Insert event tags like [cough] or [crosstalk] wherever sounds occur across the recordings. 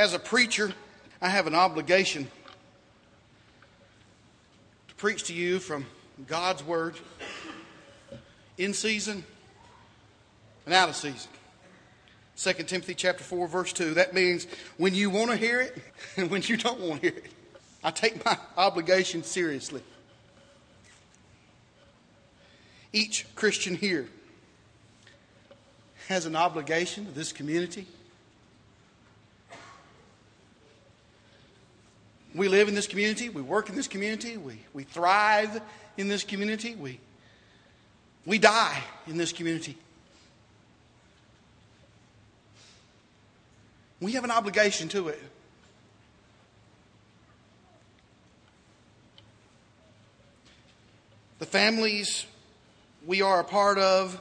As a preacher, I have an obligation to preach to you from God's Word in season and out of season. 2 Timothy chapter 4 verse 2. That means when you want to hear it [laughs] and when you don't want to hear it. I take my obligation seriously. Each Christian here has an obligation to this community. We live in this community, we work in this community, we, we thrive in this community, we, we die in this community. We have an obligation to it. The families we are a part of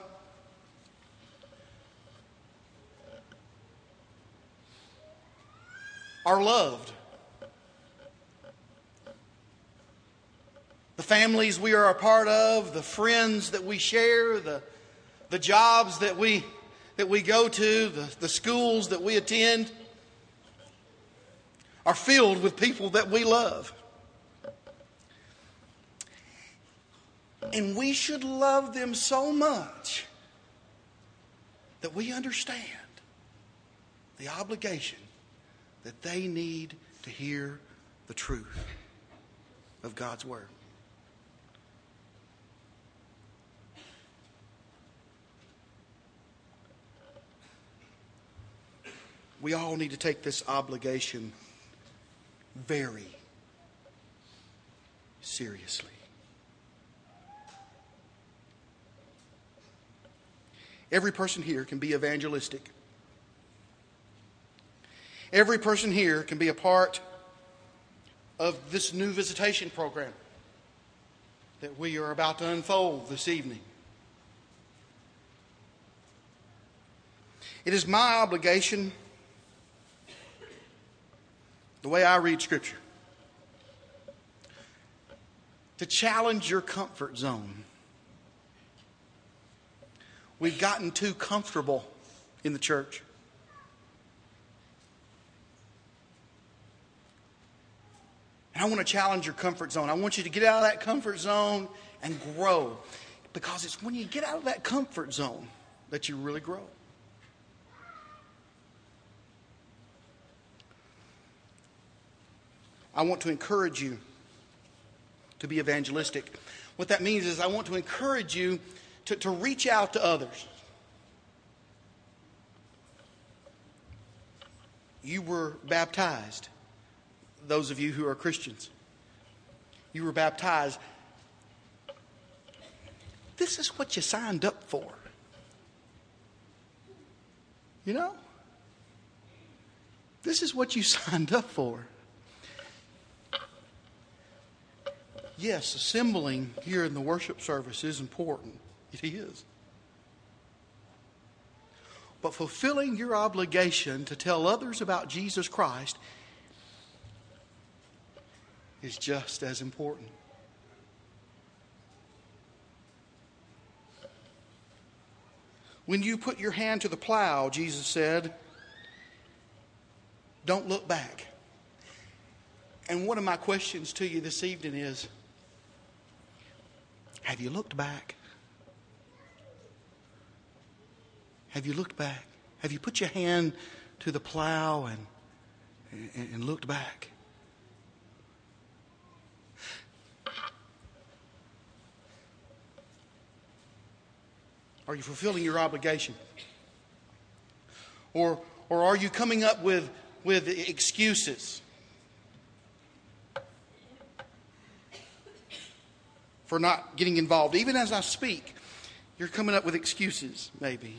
are loved. The families we are a part of, the friends that we share, the, the jobs that we, that we go to, the, the schools that we attend are filled with people that we love. And we should love them so much that we understand the obligation that they need to hear the truth of God's Word. We all need to take this obligation very seriously. Every person here can be evangelistic. Every person here can be a part of this new visitation program that we are about to unfold this evening. It is my obligation, the way I read Scripture, to challenge your comfort zone. We've gotten too comfortable in the church. And I want to challenge your comfort zone. I want you to get out of that comfort zone and grow. Because it's when you get out of that comfort zone that you really grow. I want to encourage you to be evangelistic. What that means is, I want to encourage you to, to reach out to others. You were baptized, those of you who are Christians. You were baptized. This is what you signed up for. You know? This is what you [laughs] signed up for. Yes, assembling here in the worship service is important. It is. But fulfilling your obligation to tell others about Jesus Christ is just as important. When you put your hand to the plow, Jesus said, don't look back. And one of my questions to you this evening is Have you looked back? Have you looked back? Have you put your hand to the plow and, and, and looked back? Are you fulfilling your obligation? Or, or are you coming up with, with excuses for not getting involved? Even as I speak, you're coming up with excuses, maybe.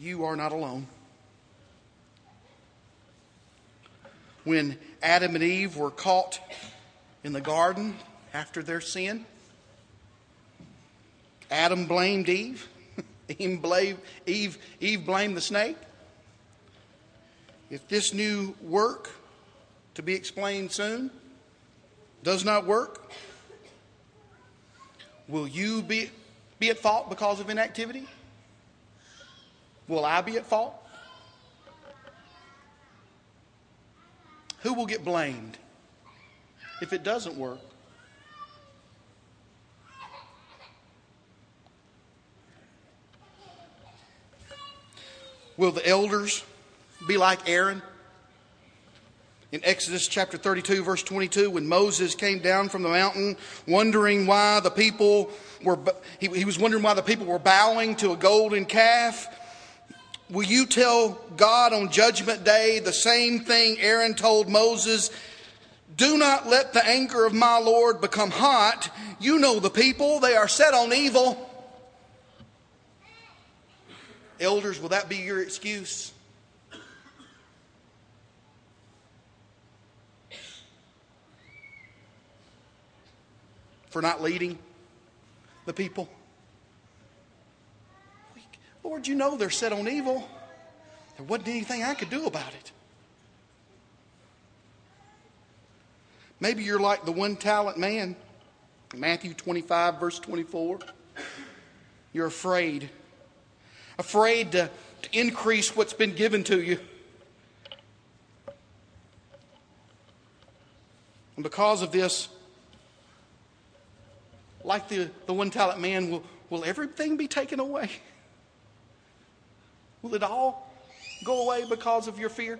you are not alone. When Adam and Eve were caught in the garden after their sin, Adam blamed Eve. [laughs] Eve blamed, Eve, Eve blamed the snake. If this new work, to be explained soon, does not work, will you be, be at fault because of inactivity? will I be at fault? Who will get blamed if it doesn't work? Will the elders be like Aaron? In Exodus chapter 32, verse 22, when Moses came down from the mountain, wondering why the people were, he, he was wondering why the people were bowing to a golden calf. Will you tell God on Judgment Day the same thing Aaron told Moses? Do not let the anger of my Lord become hot. You know the people, they are set on evil. Elders, will that be your excuse? For not leading the people? Lord, you know they're set on evil. There wasn't anything I could do about it. Maybe you're like the one talent man. Matthew 25, verse 24. You're afraid. Afraid to, to increase what's been given to you. And because of this, like the, the one talent man, will, will everything be taken away? Will it all go away because of your fear?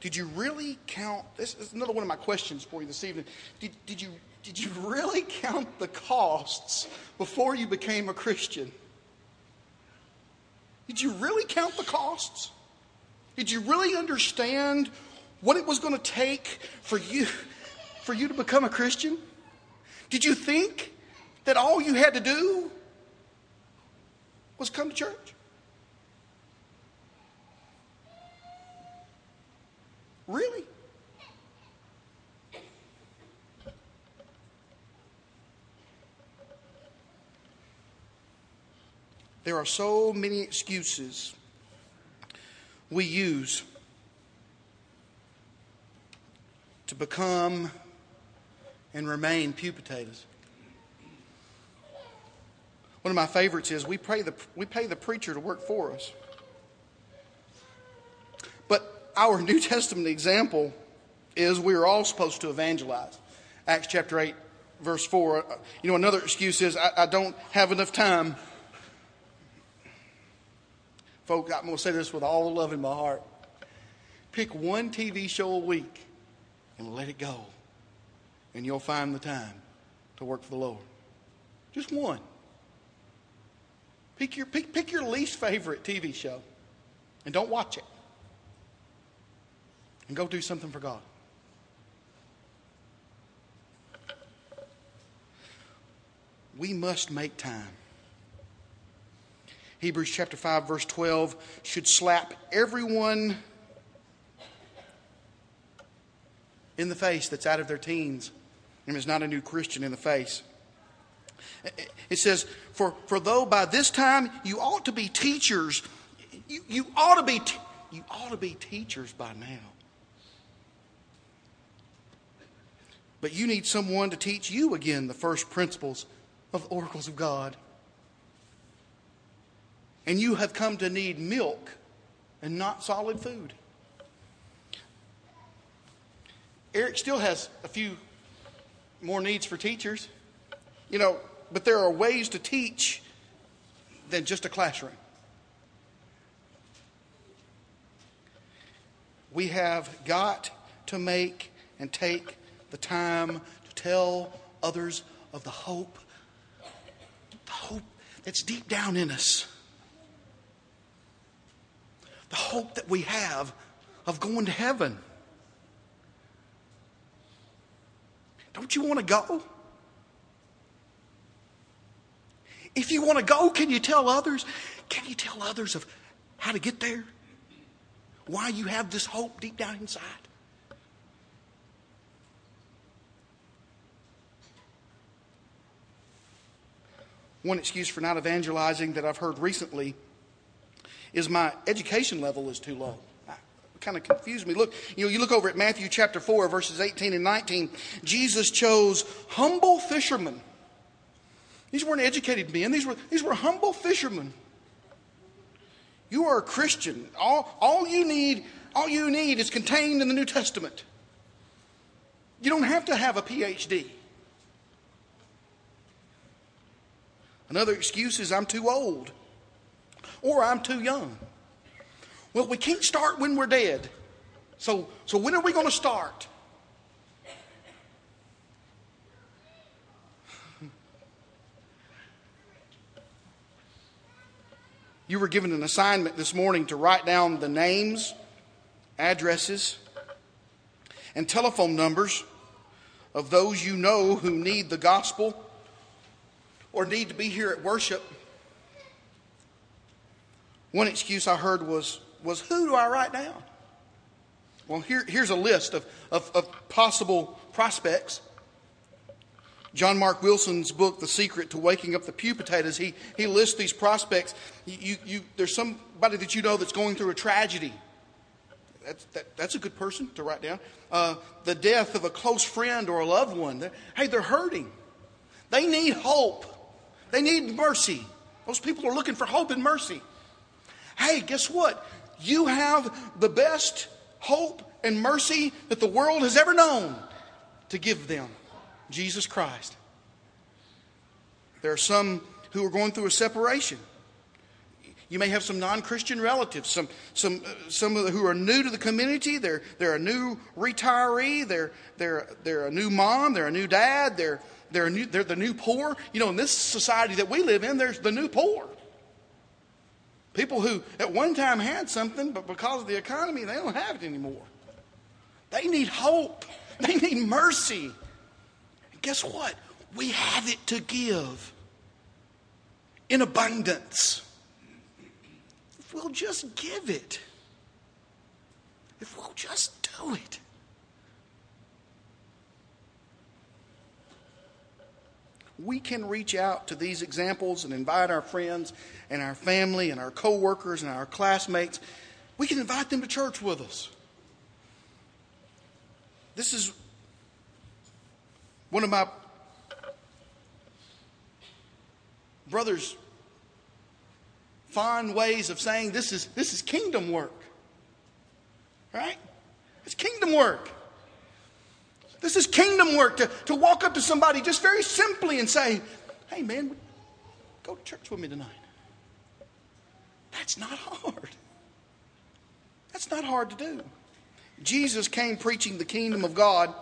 Did you really count? This is another one of my questions for you this evening. Did, did, you, did you really count the costs before you became a Christian? Did you really count the costs? Did you really understand what it was going to take for you, for you to become a Christian? Did you think that all you had to do was come to church? Really? There are so many excuses we use to become and remain pew potatoes. One of my favorites is we pray the, we pay the preacher to work for us. But our [laughs] New Testament example is we are all supposed to evangelize. Acts chapter 8, verse 4. Uh, you know, another excuse is I, I don't have enough time. Folks, I'm going to say this with all the love in my heart. Pick one TV show a week and let it go, and you'll find the time to work for the Lord. Just one. Pick your, pick, pick your least favorite TV show and don't watch it. And go do something for God. We must make time. Hebrews chapter 5, verse 12 should slap everyone in the face that's out of their teens and is not a new Christian in the face. It says, for, for though by this time you ought to be teachers, you, you, ought to be you ought to be teachers by now. But you need someone to teach you again the first principles of the oracles of God. And you have come to need milk and not solid food. Eric still has a few more needs for teachers. You know, but there are ways to teach than just a classroom. We have got to make and take the time to tell others of the hope, the hope that's deep down in us. The hope that we have of going to heaven. Don't you want to go? If you want to go, can you tell others? Can you tell others of how to get there? Why you have this hope deep down inside? One excuse for not evangelizing that I've heard recently is my education level is too low. Kind of confused me. Look, you know, you look over at Matthew chapter 4, verses 18 and 19. Jesus chose humble fishermen These weren't educated men, these were, these were humble fishermen. You are a Christian. All, all, you need, all you need is contained in the New Testament. You don't have to have a PhD. Another excuse is I'm too old or I'm too young. Well, we can't start when we're dead. So, so when are we going to start? You were given an assignment this morning to write down the names, addresses, and telephone numbers of those you know who need the gospel or need to be here at worship. One excuse I heard was, was who do I write down? Well, here, here's a list of, of, of possible prospects. John Mark Wilson's book, The Secret to Waking Up the Pew Potatoes, he, he lists these prospects. You, you, there's somebody that you know that's going through a tragedy. That's, that, that's a good person to write down. Uh, the death of a close friend or a loved one. They're, hey, they're hurting. They need hope. They need mercy. Those people are looking for hope and mercy. Hey, guess what? You have the best hope and mercy that the world has ever known to give them. Jesus Christ. There are some who are going through a separation. You may have some non-Christian relatives, some some uh, some the, who are new to the community. They're they're a new retiree. They're they're they're a new mom. They're a new dad. They're they're new, they're the new poor. You know, in this society that we live in, there's the new poor. People who at one time had something, but because of the economy, they don't have it anymore. They need hope. [laughs] They need mercy guess what? We have it to give in abundance. If we'll just give it, if we'll just do it. We can reach out to these examples and invite our friends and our family and our coworkers and our classmates. We can invite them to church with us. This is one of my brother's fond ways of saying this is, this is kingdom work. Right? It's kingdom work. This is kingdom work to, to walk up to somebody just very simply and say, hey, man, go to church with me tonight. That's not hard. That's not hard to do. Jesus came preaching the kingdom of God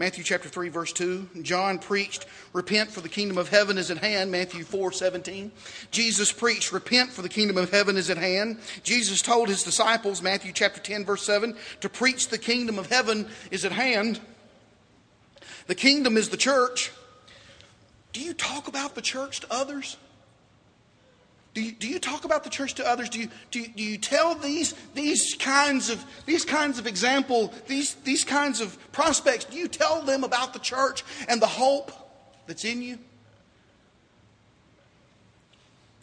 Matthew chapter 3 verse 2. John preached, repent for the kingdom of heaven is at hand. Matthew 4 17. Jesus preached, repent for the kingdom of heaven is at hand. Jesus told his disciples, Matthew chapter 10 verse 7, to preach the kingdom of heaven is at hand. The kingdom is the church. Do you talk about the church to others? Do you, do you talk about the church to others? Do you, do you, do you tell these, these, kinds of, these kinds of example, these, these kinds of prospects, do you tell them about the church and the hope that's in you?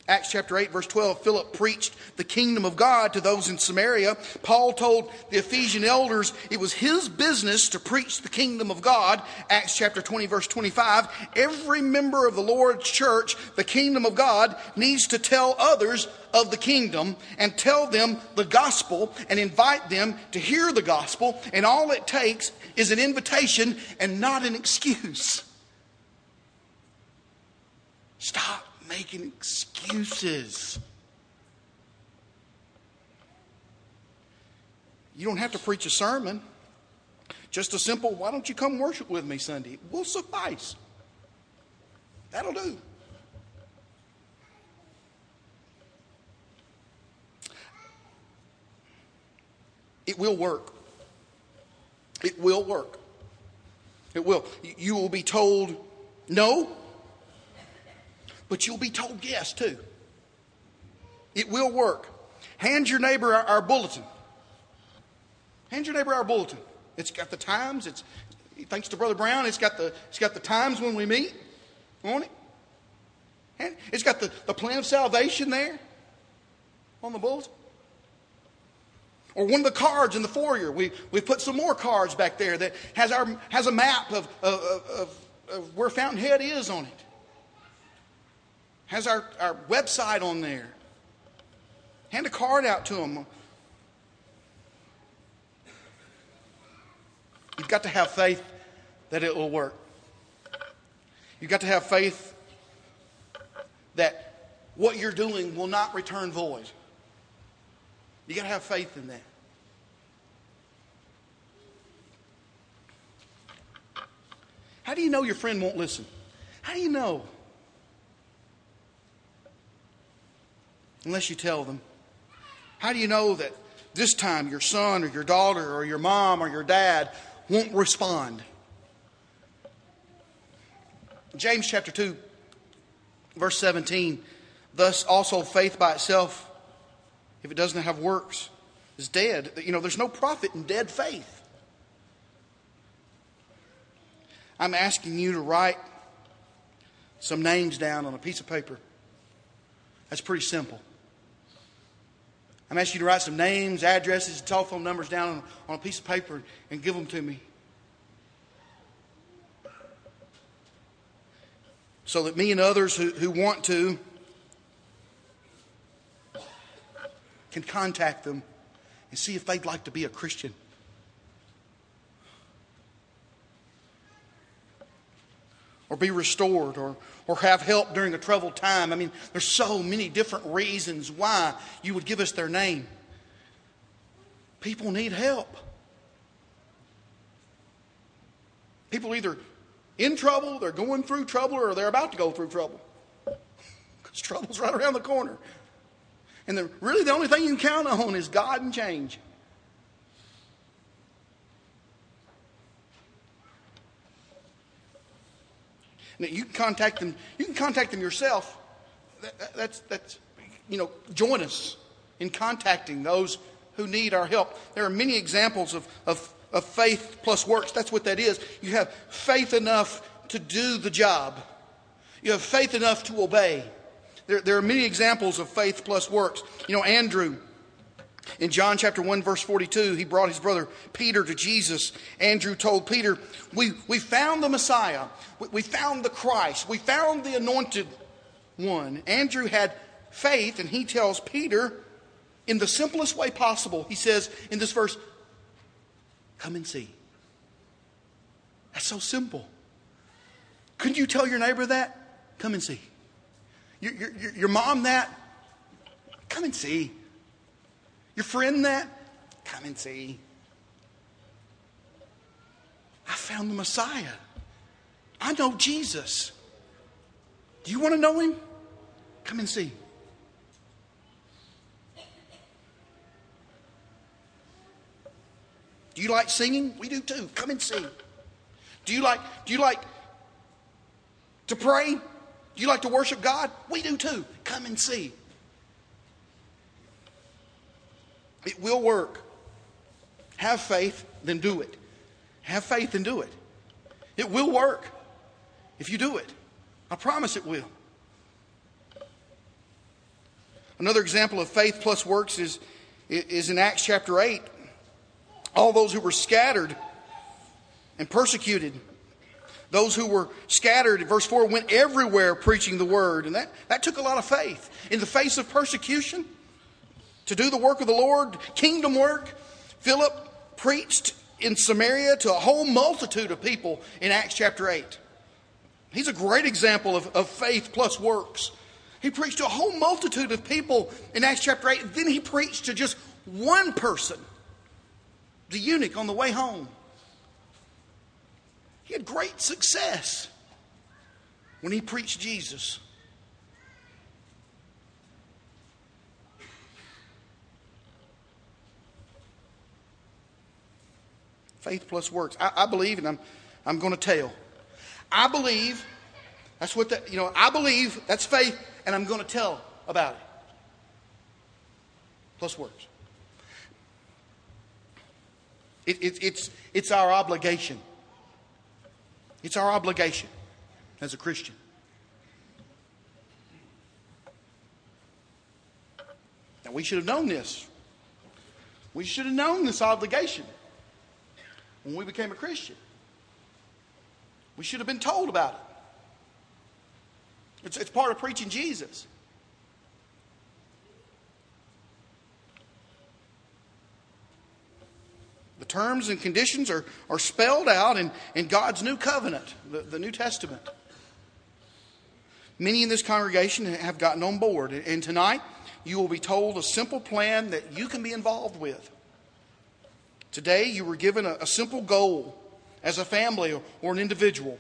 Acts chapter 8, verse 12, Philip preached the kingdom of God to those in Samaria. Paul told the Ephesian elders it was his business to preach the kingdom of God. Acts chapter 20, verse 25. Every member of the Lord's church, the kingdom of God, needs to tell others of the kingdom and tell them the gospel and invite them to hear the gospel. And all it takes is an invitation and not an excuse. Stop making excuses. You don't have to preach a sermon. Just a simple, why don't you come worship with me Sunday? Will suffice. That'll do. It will work. It will work. It will. You will be told no but you'll be told yes too. It will work. Hand your neighbor our, our bulletin. Hand your neighbor our bulletin. It's got the times. It's thanks to Brother Brown. It's got the it's got the times when we meet on it. And it's got the, the plan of salvation there on the bulletin. Or one of the cards in the foyer. We we put some more cards back there that has our has a map of, of, of of where Fountainhead is on it. Has our, our website on there. Hand a card out to them. You've got to have faith that it will work. You've got to have faith that what you're doing will not return void. You've got to have faith in that. How do you know your friend won't listen? How do you know? Unless you tell them. How do you know that this time your son or your daughter or your mom or your dad won't respond? James chapter 2, verse 17. Thus also faith by itself, if it doesn't have works, is dead. You know, there's no profit in dead faith. I'm asking you to write some names down on a piece of paper. That's pretty simple. I'm asking you to write some names, addresses, and telephone numbers down on, on a piece of paper and give them to me. So that me and others who, who want to can contact them and see if they'd like to be a Christian. or be restored or, or have help during a troubled time. I mean, there's so many different reasons why you would give us their name. People need help. People either in trouble, they're going through trouble, or they're about to go through trouble. [laughs] Because trouble's right around the corner. And the, really, the only thing you can count on is God and change. You can contact them. You can contact them yourself. That, that's that's you know. Join us in contacting those who need our help. There are many examples of, of, of faith plus works. That's what that is. You have faith enough to do the job. You have faith enough to obey. There, there are many examples of faith plus works. You know, Andrew in John chapter 1, verse 42, he brought his brother Peter to Jesus. Andrew told Peter, We, we found the Messiah. We, we found the Christ. We found the anointed one. Andrew had faith, and he tells Peter, in the simplest way possible, he says in this verse, Come and see. That's so simple. Couldn't you tell your neighbor that? Come and see. Your, your, your mom that? Come and see. Your friend that? Come and see. I found the Messiah. I know Jesus. Do you want to know him? Come and see. Do you like singing? We do too. Come and see. Do you like do you like to pray? Do you like to worship God? We do too. Come and see. It will work. Have faith, then do it. Have faith and do it. It will work if you do it. I promise it will. Another example of faith plus works is, is in Acts chapter 8. All those who were scattered and persecuted, those who were scattered, verse 4, went everywhere preaching the word. And that, that took a lot of faith. In the face of persecution, to do the work of the Lord, kingdom work. Philip preached in Samaria to a whole multitude of people in Acts chapter 8. He's a great example of, of faith plus works. He preached to a whole multitude of people in Acts chapter 8. Then he preached to just one person, the eunuch on the way home. He had great success when he preached Jesus. Faith plus works. I, I believe, and I'm, I'm going to tell. I believe, that's what that, you know, I believe, that's faith, and I'm going to tell about it. Plus works. It, it, it's, it's our obligation. It's our obligation as a Christian. Now, we should have known this. We should have known this obligation when we became a Christian. We should have been told about it. It's, it's part of preaching Jesus. The terms and conditions are, are spelled out in, in God's new covenant, the, the New Testament. Many in this congregation have gotten on board, and tonight you will be told a simple plan that you can be involved with. Today you were given a, a simple goal as a family or an individual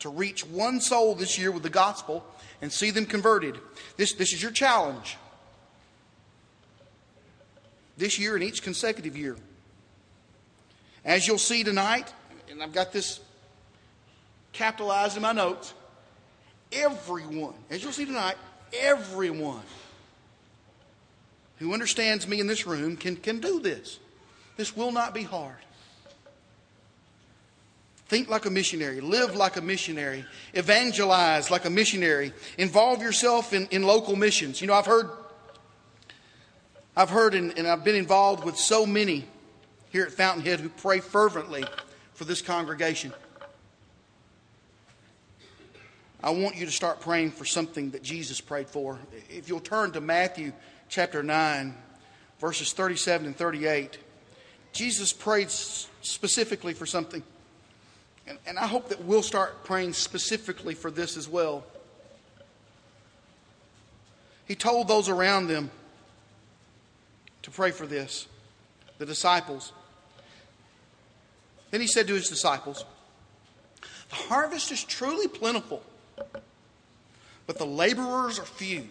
to reach one soul this year with the gospel and see them converted. This, this is your challenge. This year and each consecutive year. As you'll see tonight, and I've got this capitalized in my notes, everyone, as you'll see tonight, everyone who understands me in this room can, can do this. This will not be hard. Think like a missionary. Live like a missionary. Evangelize like a missionary. Involve yourself in, in local missions. You know, I've heard, I've heard and, and I've been involved with so many here at Fountainhead who pray fervently for this congregation. I want you to start praying for something that Jesus prayed for. If you'll turn to Matthew chapter 9, verses 37 and 38, Jesus prayed specifically for something. And, and I hope that we'll start praying specifically for this as well. He told those around them to pray for this, the disciples. Then he said to his disciples, The harvest is truly plentiful, but the laborers are few.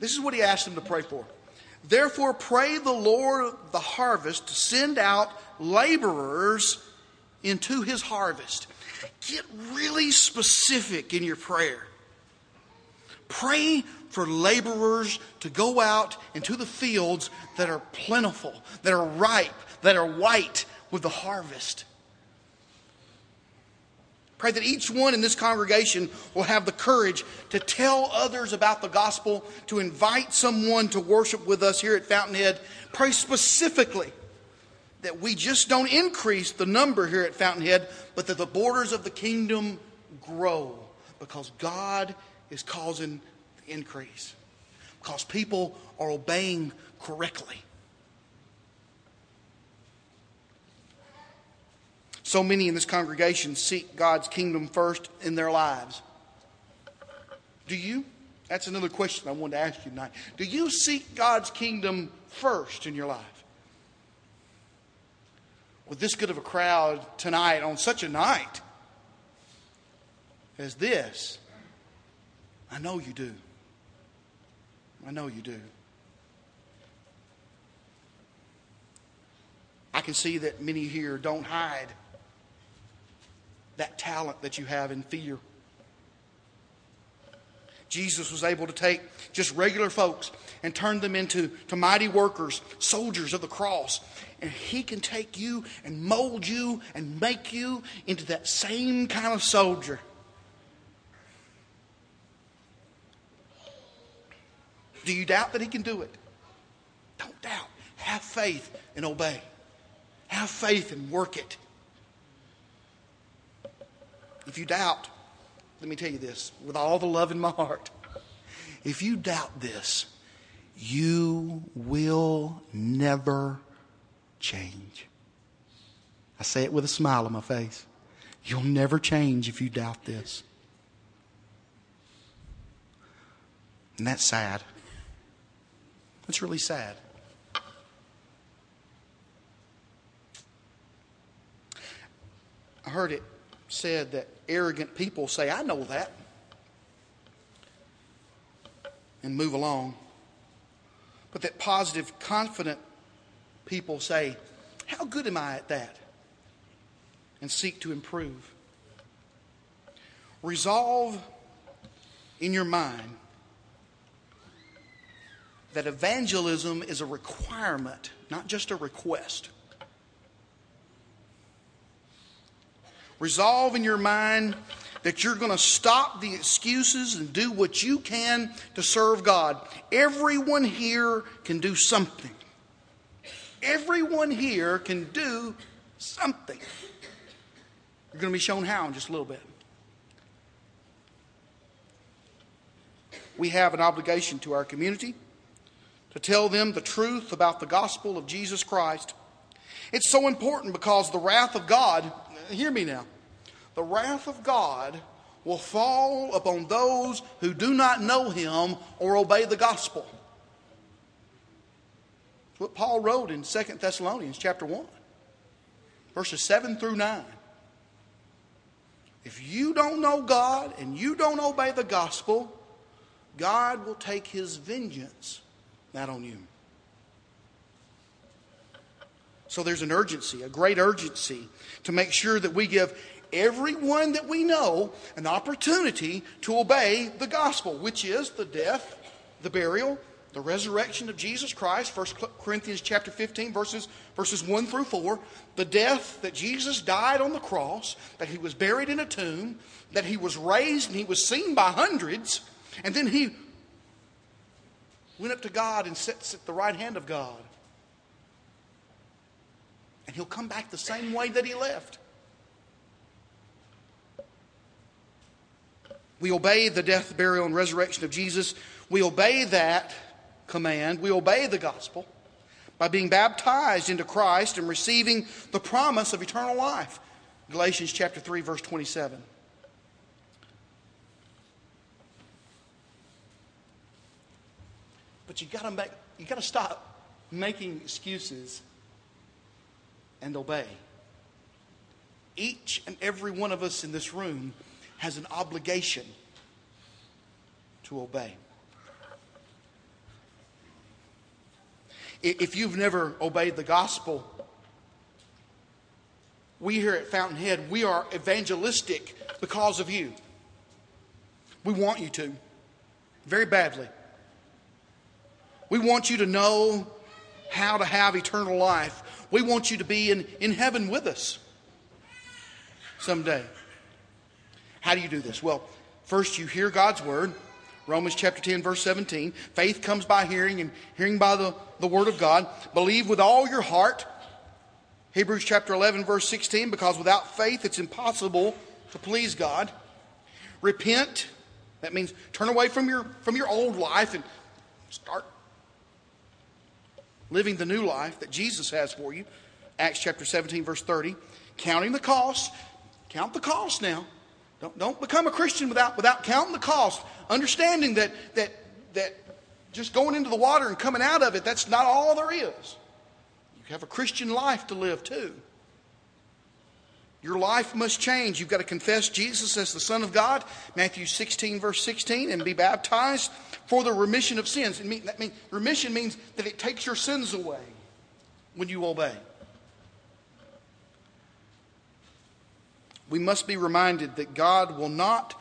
This is what he asked them to pray for. Therefore, pray the Lord of the harvest to send out laborers into his harvest. Get really specific in your prayer. Pray for laborers to go out into the fields that are plentiful, that are ripe, that are white with the harvest. Pray that each one in this congregation will have the courage to tell others about the gospel, to invite someone to worship with us here at Fountainhead. Pray specifically that we just don't increase the number here at Fountainhead, but that the borders of the kingdom grow because God is causing the increase. Because people are obeying correctly. So many in this congregation seek God's kingdom first in their lives. Do you? That's another question I wanted to ask you tonight. Do you seek God's kingdom first in your life? with this good of a crowd tonight on such a night as this? I know you do. I know you do. I can see that many here don't hide that talent that you have in fear. Jesus was able to take just regular folks and turn them into to mighty workers, soldiers of the cross. And He can take you and mold you and make you into that same kind of soldier. Do you doubt that He can do it? Don't doubt. Have faith and obey. Have faith and work it. If you doubt, let me tell you this with all the love in my heart. If you doubt this, you will never change. I say it with a smile on my face. You'll never change if you doubt this. And that's sad. That's really sad. I heard it said that arrogant people say, I know that, and move along. But that positive, confident people say, How good am I at that? and seek to improve. Resolve in your mind that evangelism is a requirement, not just a request. Resolve in your mind that you're going to stop the excuses and do what you can to serve God. Everyone here can do something. Everyone here can do something. You're going to be shown how in just a little bit. We have an obligation to our community to tell them the truth about the gospel of Jesus Christ. It's so important because the wrath of God, hear me now, the wrath of God will fall upon those who do not know him or obey the gospel. That's what Paul wrote in 2 Thessalonians chapter 1, verses 7 through 9. If you don't know God and you don't obey the gospel, God will take his vengeance not on you. So there's an urgency, a great urgency, to make sure that we give everyone that we know an opportunity to obey the gospel, which is the death, the burial, the resurrection of Jesus Christ, 1 Corinthians chapter 15, verses, verses 1 through 4, the death that Jesus died on the cross, that he was buried in a tomb, that he was raised and he was seen by hundreds, and then he went up to God and sits at the right hand of God. And he'll come back the same way that he left. We obey the death, burial, and resurrection of Jesus. We obey that command. We obey the gospel by being baptized into Christ and receiving the promise of eternal life. Galatians chapter 3 verse 27. But you got to make you got to stop making excuses and obey. Each and every one of us in this room has an obligation to obey. If you've never obeyed the gospel, we here at Fountainhead, we are evangelistic because of you. We want you to, very badly. We want you to know how to have eternal life. We want you to be in, in heaven with us someday. How do you do this? Well, first you hear God's word. Romans chapter 10, verse 17. Faith comes by hearing, and hearing by the, the word of God. Believe with all your heart. Hebrews chapter 11, verse 16, because without faith it's impossible to please God. Repent. That means turn away from your, from your old life and start living the new life that Jesus has for you. Acts chapter 17, verse 30. Counting the cost. Count the cost now. Don't, don't become a Christian without, without counting the cost. Understanding that, that, that just going into the water and coming out of it, that's not all there is. You have a Christian life to live too. Your life must change. You've got to confess Jesus as the Son of God, Matthew 16, verse 16, and be baptized for the remission of sins. Mean, that mean, remission means that it takes your sins away when you obey. We must be reminded that God will not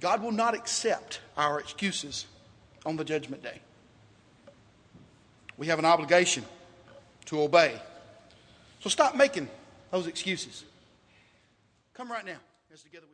God will not accept our excuses on the judgment day. We have an obligation to obey. So stop making those excuses. Come right now as together we.